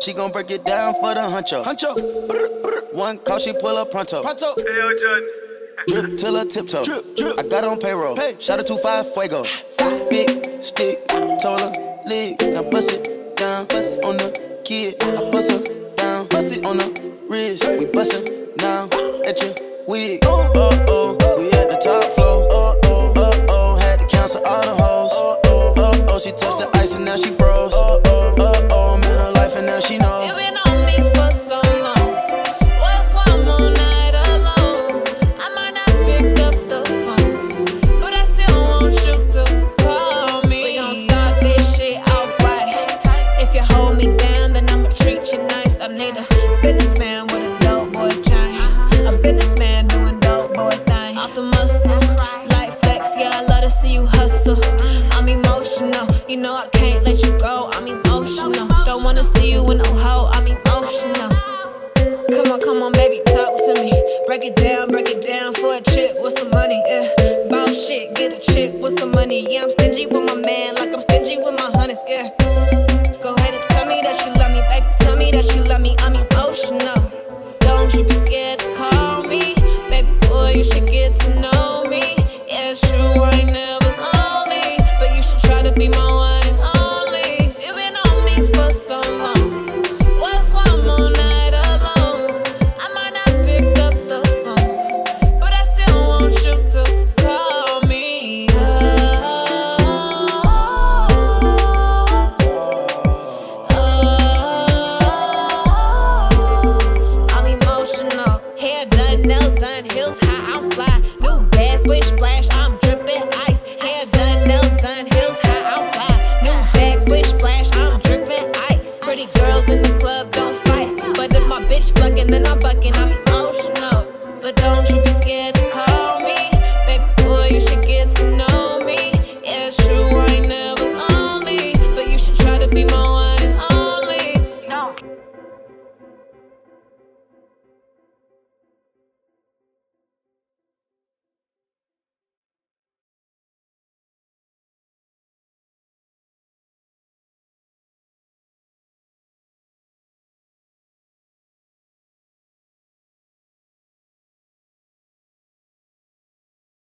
She gon' break it down for the huncho. Huncho. One call, she pull up pronto. Pronto. Hey, yo, John. Drip till her tiptoe. Drip, drip. I got on payroll. Hey. Shout out to five fuego. Big stick, told her lead. Now bust it down, bust it on the kid. I bust her down, bust it on the wrist. We bust it down at your wig. Oh, oh oh, we at the top floor. Oh oh, oh oh, had to cancel all the hoes. Oh oh, oh oh, she touched the ice and now she froze. You hold me down, then I'ma treat you nice. I need a businessman with a dope boy chain. I'm a businessman doing dope boy things. Off the muscle, like flex, yeah, I love to see you hustle. I'm emotional, you know I can't let you go. I'm emotional. Don't wanna see you in no hole. I'm emotional. Come on, come on, baby, talk to me. Break it down, break it down for a chick with some money. Yeah, bout shit, get a chick with some money. Yeah, I'm stingy with my man, like I'm stingy with my honeys. Yeah, that you love me. I'm emotional. Don't you be scared to call me, baby boy. You should get to know girls in the club don't fight. But if my bitch bucking, then I'm bucking. I'm emotional. But don't you be scared to call me. Baby boy, you should get to know me. Yeah, true, I ain't never lonely. But you should try to be my